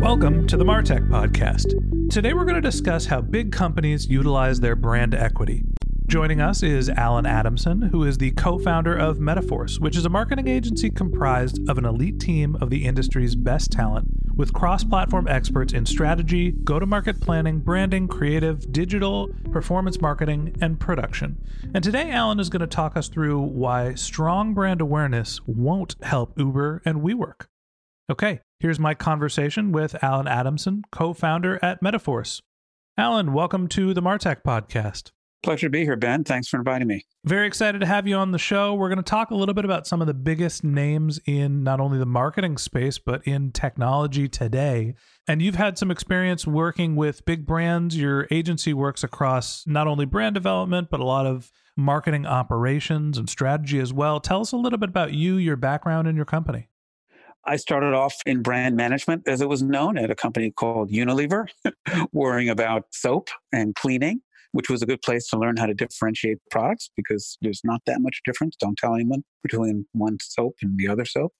Welcome to the Martech Podcast. Today we're going to discuss how big companies utilize their brand equity. Joining us is Allen Adamson, who is the co founder of Metaforce, which is a marketing agency comprised of an elite team of the industry's best talent with cross platform experts in strategy, go to market planning, branding, creative, digital, performance marketing, and production. And today, Allen is going to talk us through why strong brand awareness won't help Uber and WeWork. Okay, here's my conversation with Allen Adamson, co founder at Metaforce. Allen, welcome to the Martech podcast. Pleasure to be here, Ben. Thanks for inviting me. Very excited to have you on the show. We're going to talk a little bit about some of the biggest names in not only the marketing space, but in technology today. And you've had some experience working with big brands. Your agency works across not only brand development, but a lot of marketing operations and strategy as well. Tell us a little bit about you, your background, and your company. I started off in brand management, as it was known, at a company called Unilever, worrying about soap and cleaning, which was a good place to learn how to differentiate products because there's not that much difference. Don't tell anyone between one soap and the other soap.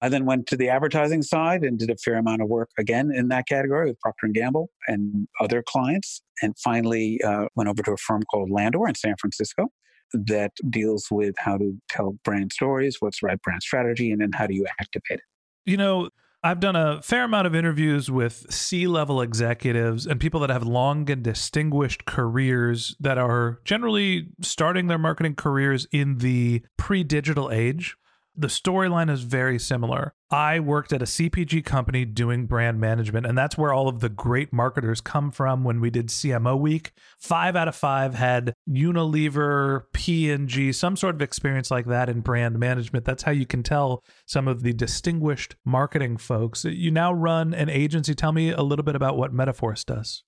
I then went to the advertising side and did a fair amount of work again in that category with Procter and Gamble and other clients, and finally uh, went over to a firm called Landor in San Francisco that deals with how to tell brand stories, what's the right brand strategy, and then how do you activate it. You know, I've done a fair amount of interviews with C level executives and people that have long and distinguished careers that are generally starting their marketing careers in the pre digital age the storyline is very similar. I worked at a CPG company doing brand management, and that's where all of the great marketers come from when we did CMO week. Five out of five had Unilever, P&G, some sort of experience like that in brand management. That's how you can tell some of the distinguished marketing folks. You now run an agency. Tell me a little bit about what Metaforce does.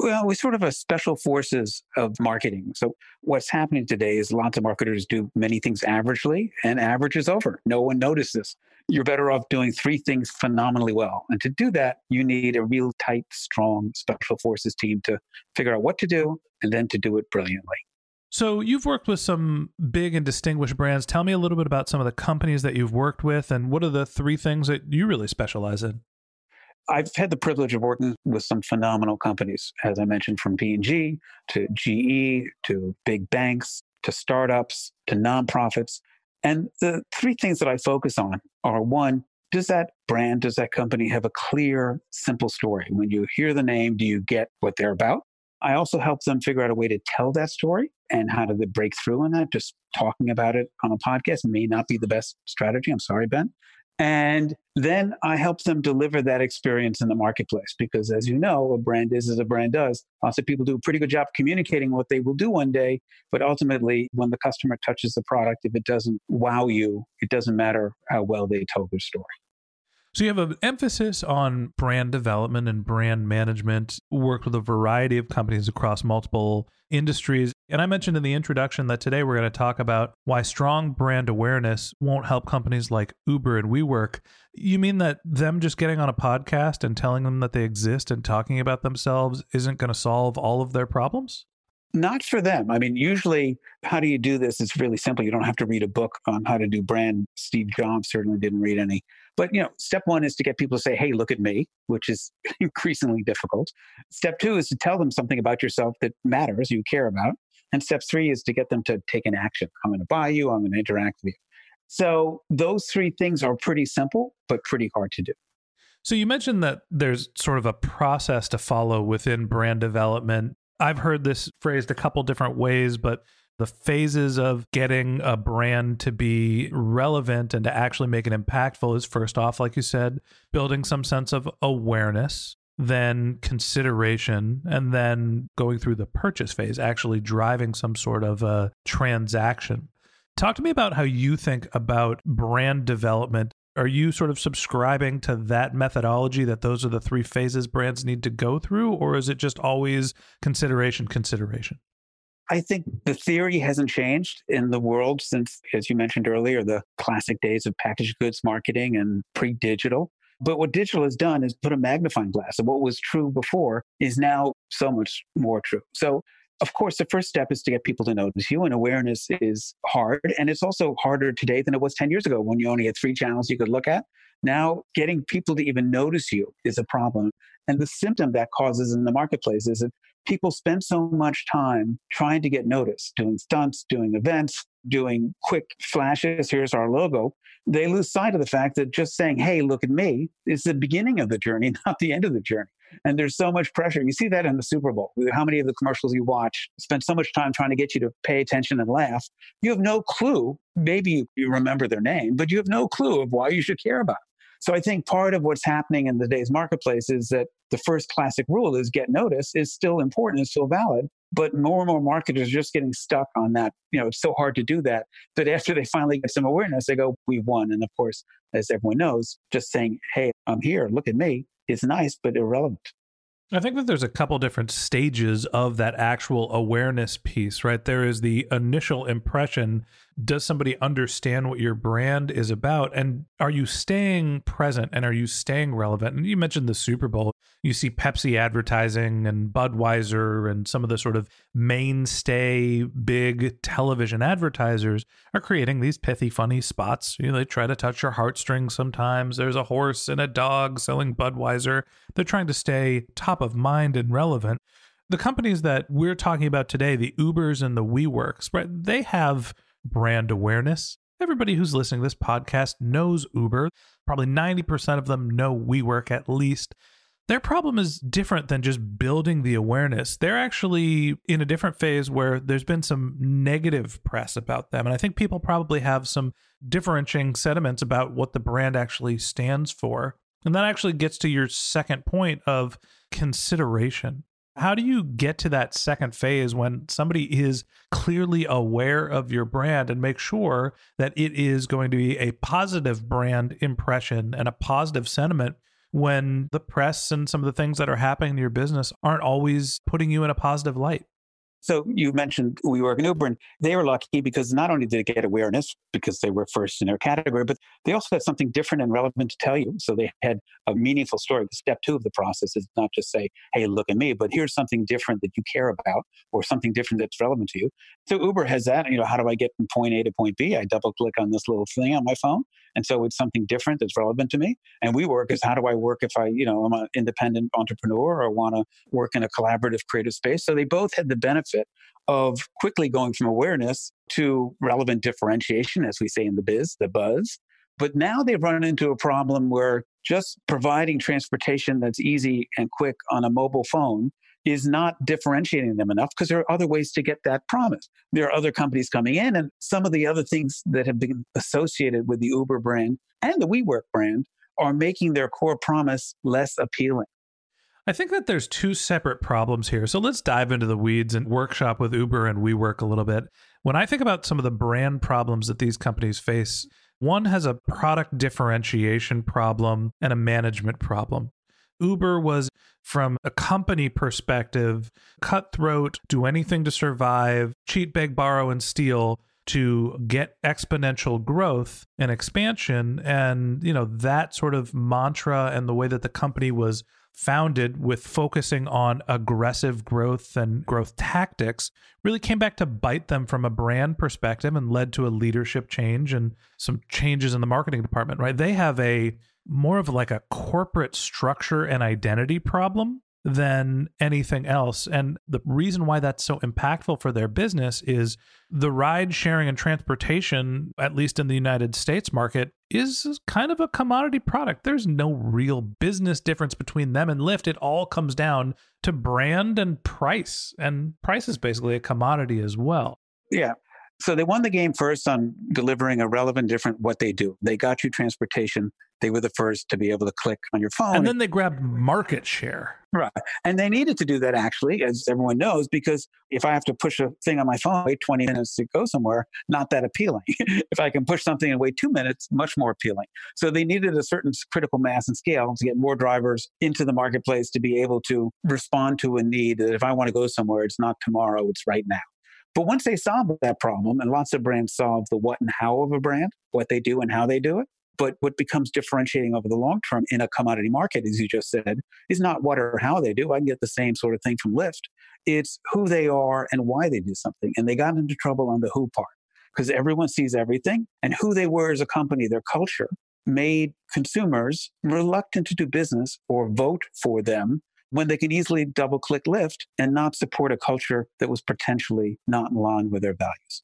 Well, we're sort of a special forces of marketing. So what's happening today is lots of marketers do many things averagely, and average is over. No one notices. You're better off doing three things phenomenally well. And to do that, you need a real tight, strong special forces team to figure out what to do and then to do it brilliantly. So you've worked with some big and distinguished brands. Tell me a little bit about some of the companies that you've worked with and what are the three things that you really specialize in? I've had the privilege of working with some phenomenal companies, as I mentioned, from P&G to GE to big banks to startups to nonprofits. And the three things that I focus on are one, does that brand, does that company have a clear, simple story? When you hear the name, do you get what they're about? I also help them figure out a way to tell that story and how they break through in that. Just talking about it on a podcast may not be the best strategy. I'm sorry, Ben. And then I help them deliver that experience in the marketplace because, as you know, a brand is as a brand does. Lots of people do a pretty good job communicating what they will do one day, but ultimately, when the customer touches the product, if it doesn't wow you, it doesn't matter how well they told their story. So you have an emphasis on brand development and brand management, worked with a variety of companies across multiple industries. And I mentioned in the introduction that today we're going to talk about why strong brand awareness won't help companies like Uber and WeWork. You mean that them just getting on a podcast and telling them that they exist and talking about themselves isn't going to solve all of their problems? Not for them. I mean, usually, how do you do this? It's really simple. You don't have to read a book on how to do brand. Steve Jobs certainly didn't read any. But you know, step one is to get people to say, "Hey, look at me," which is increasingly difficult. Step two is to tell them something about yourself that matters, you care about. And step three is to get them to take an action. I'm going to buy you. I'm going to interact with you. So those three things are pretty simple, but pretty hard to do. So you mentioned that there's sort of a process to follow within brand development. I've heard this phrased a couple different ways, but the phases of getting a brand to be relevant and to actually make it impactful is first off, like you said, building some sense of awareness, then consideration, and then going through the purchase phase, actually driving some sort of a transaction. Talk to me about how you think about brand development are you sort of subscribing to that methodology that those are the three phases brands need to go through or is it just always consideration consideration I think the theory hasn't changed in the world since, as you mentioned earlier, the classic days of packaged goods marketing and pre digital. But what digital has done is put a magnifying glass of what was true before is now so much more true. So of course, the first step is to get people to notice you, and awareness is hard. And it's also harder today than it was 10 years ago when you only had three channels you could look at. Now, getting people to even notice you is a problem. And the symptom that causes in the marketplace is that people spend so much time trying to get noticed, doing stunts, doing events, doing quick flashes. Here's our logo. They lose sight of the fact that just saying, hey, look at me, is the beginning of the journey, not the end of the journey. And there's so much pressure. You see that in the Super Bowl. How many of the commercials you watch spend so much time trying to get you to pay attention and laugh? You have no clue. Maybe you remember their name, but you have no clue of why you should care about it. So I think part of what's happening in the day's marketplace is that the first classic rule is get notice is still important, is still valid. But more and more marketers are just getting stuck on that. You know, it's so hard to do that. But after they finally get some awareness, they go, we've won. And of course, as everyone knows, just saying, hey, I'm here, look at me, is nice, but irrelevant. I think that there's a couple different stages of that actual awareness piece, right? There is the initial impression. Does somebody understand what your brand is about? And are you staying present and are you staying relevant? And you mentioned the Super Bowl. You see Pepsi advertising and Budweiser and some of the sort of mainstay big television advertisers are creating these pithy, funny spots. You know, they try to touch your heartstrings sometimes. There's a horse and a dog selling Budweiser. They're trying to stay top of mind and relevant. The companies that we're talking about today, the Ubers and the WeWorks, right? They have brand awareness. Everybody who's listening to this podcast knows Uber. Probably 90% of them know WeWork at least. Their problem is different than just building the awareness. They're actually in a different phase where there's been some negative press about them. And I think people probably have some differentiating sentiments about what the brand actually stands for. And that actually gets to your second point of consideration. How do you get to that second phase when somebody is clearly aware of your brand and make sure that it is going to be a positive brand impression and a positive sentiment when the press and some of the things that are happening in your business aren't always putting you in a positive light. So you mentioned WeWork and Uber, and they were lucky because not only did they get awareness because they were first in their category, but they also had something different and relevant to tell you. So they had a meaningful story. Step two of the process is not just say, "Hey, look at me," but here's something different that you care about, or something different that's relevant to you. So Uber has that. You know, how do I get from point A to point B? I double click on this little thing on my phone, and so it's something different that's relevant to me. And WeWork is how do I work if I, you know, I'm an independent entrepreneur or want to work in a collaborative creative space. So they both had the benefit of quickly going from awareness to relevant differentiation, as we say in the biz, the buzz. But now they've run into a problem where just providing transportation that's easy and quick on a mobile phone is not differentiating them enough because there are other ways to get that promise. There are other companies coming in, and some of the other things that have been associated with the Uber brand and the WeWork brand are making their core promise less appealing. I think that there's two separate problems here. So let's dive into the weeds and workshop with Uber and WeWork a little bit. When I think about some of the brand problems that these companies face, one has a product differentiation problem and a management problem. Uber was, from a company perspective, cutthroat, do anything to survive, cheat, beg, borrow, and steal to get exponential growth and expansion. And, you know, that sort of mantra and the way that the company was founded with focusing on aggressive growth and growth tactics really came back to bite them from a brand perspective and led to a leadership change and some changes in the marketing department, right? They have a more of like a corporate structure and identity problem than anything else. And the reason why that's so impactful for their business is the ride sharing and transportation, at least in the United States market, is kind of a commodity product. There's no real business difference between them and Lyft. It all comes down to brand and price. And price is basically a commodity as well. Yeah. So they won the game first on delivering a relevant, different what they do. They got you transportation. They were the first to be able to click on your phone. And then they grabbed market share. Right. And they needed to do that actually, as everyone knows, because if I have to push a thing on my phone, wait 20 minutes to go somewhere, not that appealing. if I can push something and wait two minutes, much more appealing. So they needed a certain critical mass and scale to get more drivers into the marketplace to be able to respond to a need that if I want to go somewhere, it's not tomorrow, it's right now. But once they solve that problem, and lots of brands solve the what and how of a brand, what they do and how they do it. But what becomes differentiating over the long term in a commodity market, as you just said, is not what or how they do. I can get the same sort of thing from Lyft. It's who they are and why they do something. And they got into trouble on the who part because everyone sees everything and who they were as a company, their culture made consumers reluctant to do business or vote for them when they can easily double click Lyft and not support a culture that was potentially not in line with their values.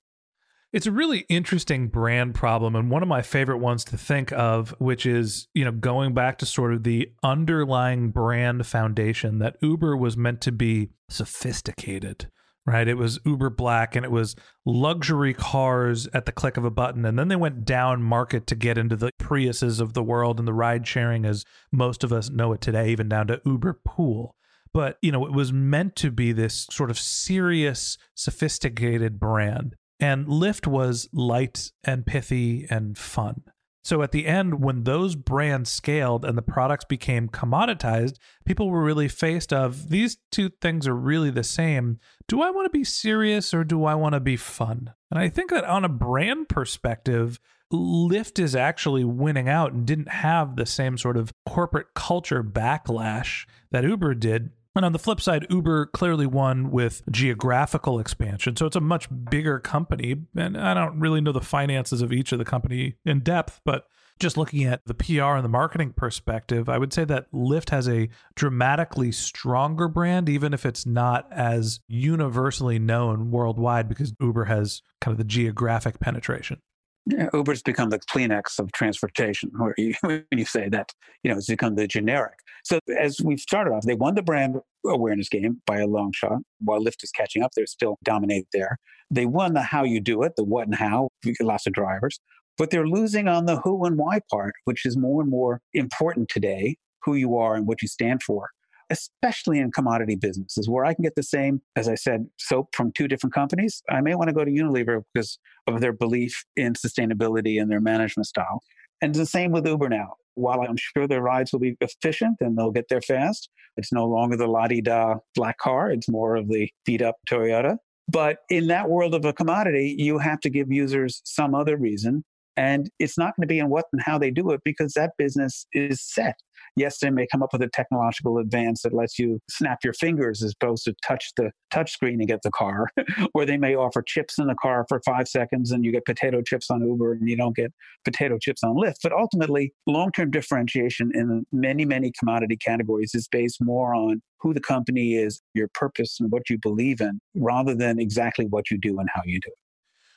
It's a really interesting brand problem and one of my favorite ones to think of which is, you know, going back to sort of the underlying brand foundation that Uber was meant to be sophisticated, right? It was Uber Black and it was luxury cars at the click of a button. And then they went down market to get into the Priuses of the world and the ride sharing as most of us know it today even down to Uber Pool. But you know it was meant to be this sort of serious sophisticated brand and Lyft was light and pithy and fun. So at the end, when those brands scaled and the products became commoditized, people were really faced of these two things are really the same. Do I want to be serious or do I want to be fun? And I think that on a brand perspective, Lyft is actually winning out and didn't have the same sort of corporate culture backlash that Uber did. And on the flip side, Uber clearly won with geographical expansion. So it's a much bigger company. And I don't really know the finances of each of the company in depth, but just looking at the PR and the marketing perspective, I would say that Lyft has a dramatically stronger brand, even if it's not as universally known worldwide, because Uber has kind of the geographic penetration. Uber's become the Kleenex of transportation, where you, when you say that, you know, it's become the generic. So as we've started off, they won the brand awareness game by a long shot. While Lyft is catching up, they're still dominate there. They won the how you do it, the what and how, lots of drivers, but they're losing on the who and why part, which is more and more important today, who you are and what you stand for especially in commodity businesses where I can get the same, as I said, soap from two different companies. I may want to go to Unilever because of their belief in sustainability and their management style. And the same with Uber now. While I'm sure their rides will be efficient and they'll get there fast, it's no longer the la di da black car. It's more of the beat up Toyota. But in that world of a commodity, you have to give users some other reason. And it's not going to be in what and how they do it because that business is set. Yes, they may come up with a technological advance that lets you snap your fingers as opposed to touch the touch screen to get the car, or they may offer chips in the car for five seconds and you get potato chips on Uber and you don't get potato chips on Lyft. But ultimately, long term differentiation in many, many commodity categories is based more on who the company is, your purpose, and what you believe in, rather than exactly what you do and how you do it.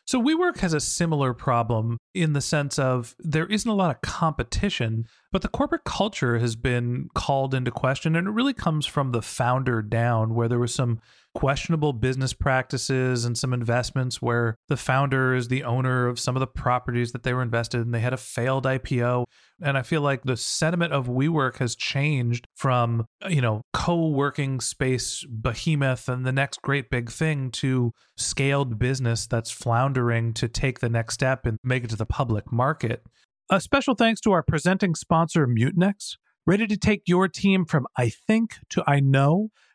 So WeWork has a similar problem in the sense of there isn't a lot of competition, but the corporate culture has been called into question and it really comes from the founder down where there was some questionable business practices and some investments where the founder is the owner of some of the properties that they were invested in. They had a failed IPO. And I feel like the sentiment of WeWork has changed from, you know, co working space behemoth and the next great big thing to scaled business that's floundering to take the next step and make it to the public market. A special thanks to our presenting sponsor, Mutinex. Ready to take your team from I think to I know?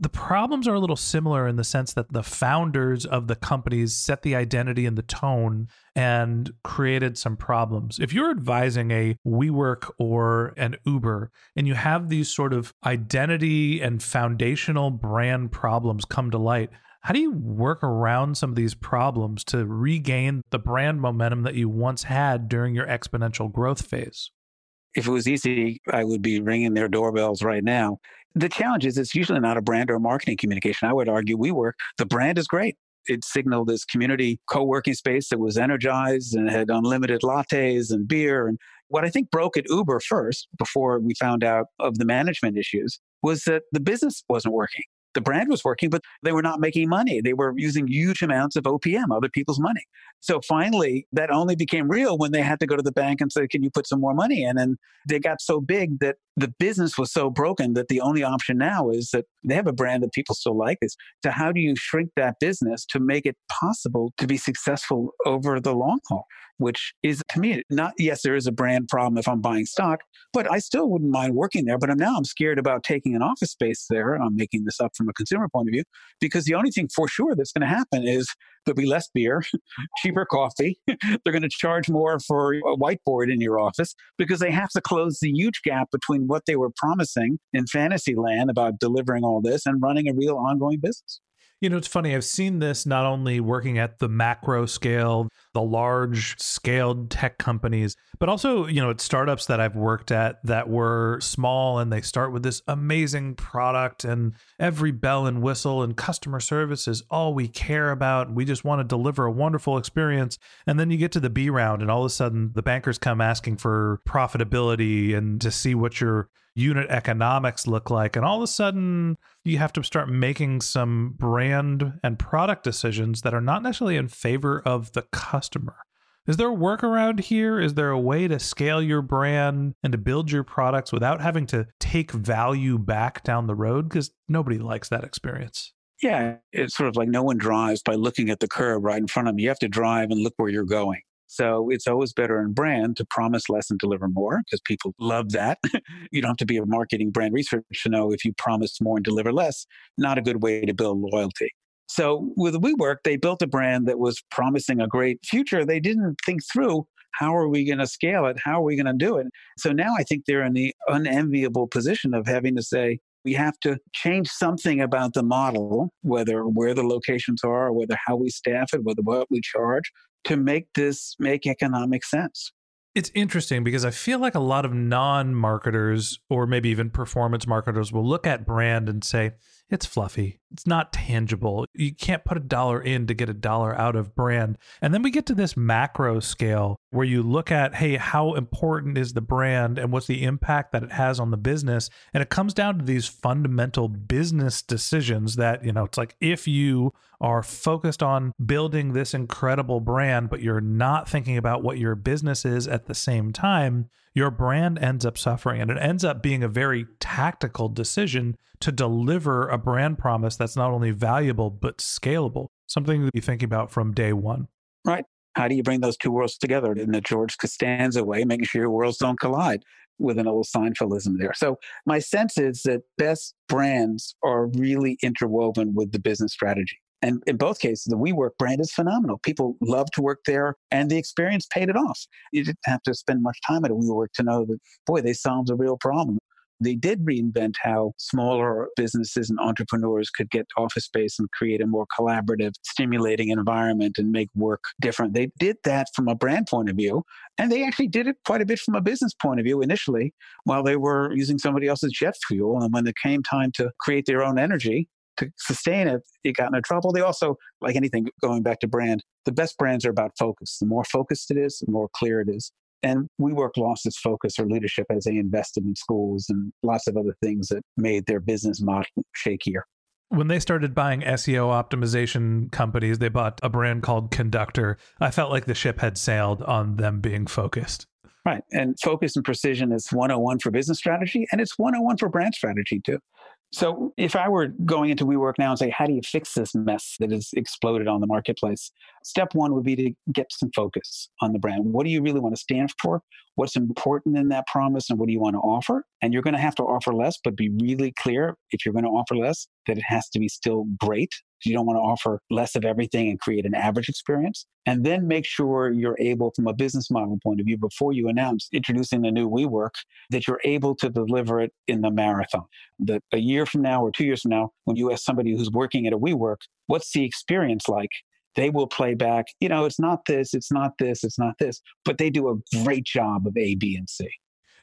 The problems are a little similar in the sense that the founders of the companies set the identity and the tone and created some problems. If you're advising a WeWork or an Uber and you have these sort of identity and foundational brand problems come to light, how do you work around some of these problems to regain the brand momentum that you once had during your exponential growth phase? If it was easy, I would be ringing their doorbells right now. The challenge is it's usually not a brand or a marketing communication. I would argue WeWork, the brand is great. It signaled this community co working space that was energized and had unlimited lattes and beer. And what I think broke at Uber first, before we found out of the management issues, was that the business wasn't working the brand was working, but they were not making money. They were using huge amounts of OPM, other people's money. So finally, that only became real when they had to go to the bank and say, Can you put some more money in? And they got so big that the business was so broken that the only option now is that they have a brand that people still like is so how do you shrink that business to make it possible to be successful over the long haul? Which is to me not yes there is a brand problem if i'm buying stock but i still wouldn't mind working there. But I'm, now i'm scared about taking an office space there i'm making this up from a consumer point of view because the only thing for sure that's going to happen is there'll be less beer cheaper coffee. They're going to charge more for a whiteboard in your office because they have to close the huge gap between what they were promising in fantasy land about delivering all this and running a real ongoing business you know, it's funny. I've seen this not only working at the macro scale, the large scaled tech companies, but also, you know, at startups that I've worked at that were small and they start with this amazing product and every bell and whistle and customer service is all we care about. We just want to deliver a wonderful experience. And then you get to the B round and all of a sudden the bankers come asking for profitability and to see what your unit economics look like. And all of a sudden, you have to start making some brand and product decisions that are not necessarily in favor of the customer. Is there a workaround here? Is there a way to scale your brand and to build your products without having to take value back down the road? Because nobody likes that experience. Yeah, it's sort of like no one drives by looking at the curb right in front of them. You have to drive and look where you're going. So it's always better in brand to promise less and deliver more because people love that. you don't have to be a marketing brand researcher to know if you promise more and deliver less, not a good way to build loyalty. So with WeWork, they built a brand that was promising a great future. They didn't think through how are we going to scale it? How are we going to do it? So now I think they're in the unenviable position of having to say, we have to change something about the model, whether where the locations are, whether how we staff it, whether what we charge, to make this make economic sense. It's interesting because I feel like a lot of non marketers or maybe even performance marketers will look at brand and say, it's fluffy. It's not tangible. You can't put a dollar in to get a dollar out of brand. And then we get to this macro scale where you look at, hey, how important is the brand and what's the impact that it has on the business? And it comes down to these fundamental business decisions that, you know, it's like if you are focused on building this incredible brand, but you're not thinking about what your business is at the same time, your brand ends up suffering. And it ends up being a very tactical decision to deliver a brand promise that's not only valuable, but scalable. Something to be thinking about from day one. Right. How do you bring those two worlds together in the George Costanza way, making sure your worlds don't collide with an old Seinfeldism there? So, my sense is that best brands are really interwoven with the business strategy. And in both cases, the WeWork brand is phenomenal. People love to work there, and the experience paid it off. You didn't have to spend much time at a WeWork to know that, boy, they solved a real problem. They did reinvent how smaller businesses and entrepreneurs could get office space and create a more collaborative, stimulating environment and make work different. They did that from a brand point of view, and they actually did it quite a bit from a business point of view initially while they were using somebody else's jet fuel. And when it came time to create their own energy, to sustain it, it got into trouble. They also, like anything going back to brand, the best brands are about focus. The more focused it is, the more clear it is. And WeWork lost its focus or leadership as they invested in schools and lots of other things that made their business model shakier. When they started buying SEO optimization companies, they bought a brand called Conductor. I felt like the ship had sailed on them being focused. Right. And focus and precision is 101 for business strategy, and it's 101 for brand strategy too. So if I were going into WeWork now and say, how do you fix this mess that has exploded on the marketplace? Step one would be to get some focus on the brand. What do you really want to stand for? What's important in that promise and what do you want to offer? And you're going to have to offer less, but be really clear if you're going to offer less that it has to be still great you don't want to offer less of everything and create an average experience. And then make sure you're able, from a business model point of view, before you announce introducing the new WeWork, that you're able to deliver it in the marathon. That a year from now or two years from now, when you ask somebody who's working at a WeWork, what's the experience like? They will play back, you know, it's not this, it's not this, it's not this, but they do a great job of A, B, and C.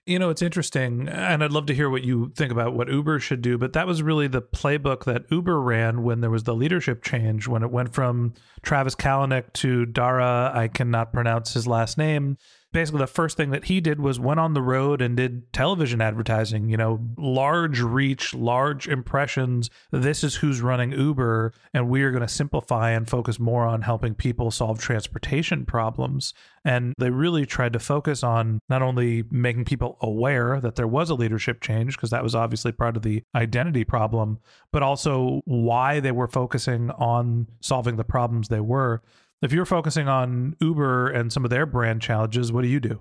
You know, it's interesting, and I'd love to hear what you think about what Uber should do, but that was really the playbook that Uber ran when there was the leadership change, when it went from Travis Kalanick to Dara, I cannot pronounce his last name, basically the first thing that he did was went on the road and did television advertising, you know, large reach, large impressions. This is who's running Uber, and we are going to simplify and focus more on helping people solve transportation problems. And they really tried to focus on not only making people aware that there was a leadership change, because that was obviously part of the identity problem, but also why they were focusing on solving the problems they were. If you're focusing on Uber and some of their brand challenges, what do you do?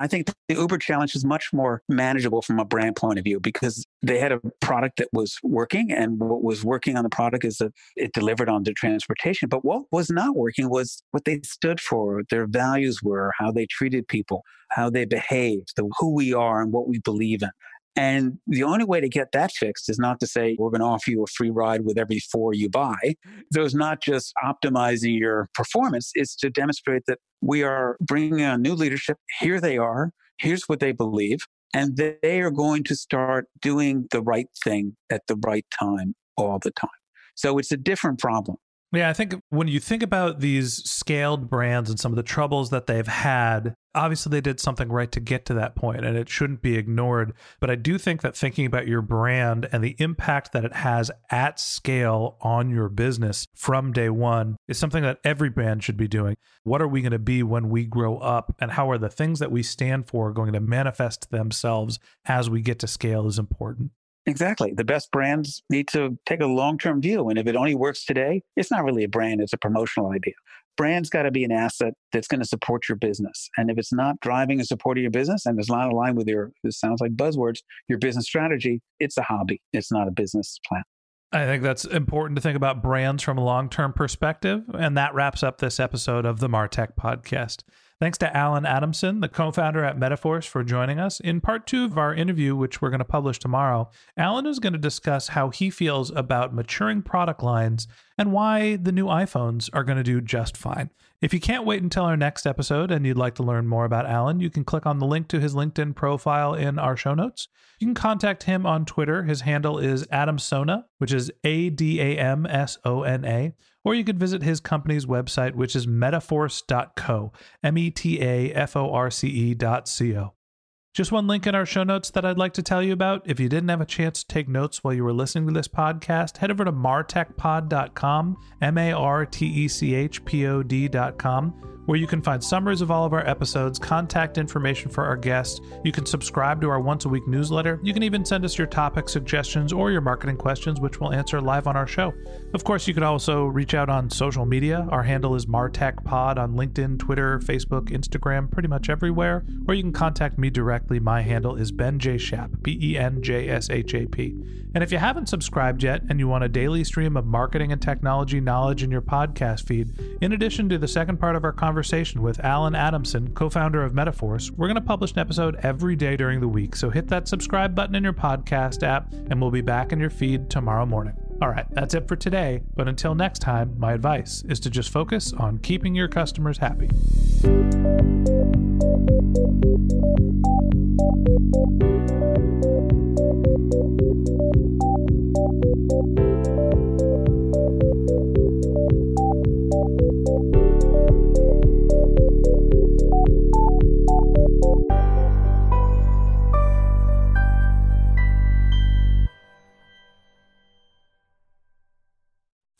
I think the Uber challenge is much more manageable from a brand point of view because they had a product that was working, and what was working on the product is that it delivered on the transportation. But what was not working was what they stood for, their values were, how they treated people, how they behaved, the, who we are, and what we believe in. And the only way to get that fixed is not to say we're going to offer you a free ride with every four you buy. So it's not just optimizing your performance, it's to demonstrate that we are bringing on new leadership. Here they are. Here's what they believe. And they are going to start doing the right thing at the right time all the time. So it's a different problem. Yeah, I think when you think about these scaled brands and some of the troubles that they've had, obviously they did something right to get to that point and it shouldn't be ignored. But I do think that thinking about your brand and the impact that it has at scale on your business from day one is something that every brand should be doing. What are we going to be when we grow up? And how are the things that we stand for going to manifest themselves as we get to scale is important. Exactly. The best brands need to take a long term view. And if it only works today, it's not really a brand, it's a promotional idea. Brand's got to be an asset that's going to support your business. And if it's not driving and supporting your business and it's not aligned with your, this sounds like buzzwords, your business strategy, it's a hobby. It's not a business plan. I think that's important to think about brands from a long term perspective. And that wraps up this episode of the Martech podcast. Thanks to Allen Adamson, the co founder at Metaforce, for joining us. In part two of our interview, which we're going to publish tomorrow, Allen is going to discuss how he feels about maturing product lines and why the new iPhones are going to do just fine. If you can't wait until our next episode and you'd like to learn more about Allen, you can click on the link to his LinkedIn profile in our show notes. You can contact him on Twitter. His handle is Adamsona, which is A D A M S O N A or you could visit his company's website, which is metaforce.co, M E T A F O R C E dot C O. Just one link in our show notes that I'd like to tell you about. If you didn't have a chance to take notes while you were listening to this podcast, head over to martechpod.com, M A R T E C H P O D.com where you can find summaries of all of our episodes, contact information for our guests. You can subscribe to our once a week newsletter. You can even send us your topic suggestions or your marketing questions, which we'll answer live on our show. Of course, you can also reach out on social media. Our handle is Martech Pod on LinkedIn, Twitter, Facebook, Instagram, pretty much everywhere. Or you can contact me directly. My handle is Ben J. Shap, B E N J S H A P. And if you haven't subscribed yet and you want a daily stream of marketing and technology knowledge in your podcast feed, in addition to the second part of our conversation, with Allen Adamson, co founder of Metaforce, we're going to publish an episode every day during the week. So hit that subscribe button in your podcast app, and we'll be back in your feed tomorrow morning. All right, that's it for today. But until next time, my advice is to just focus on keeping your customers happy.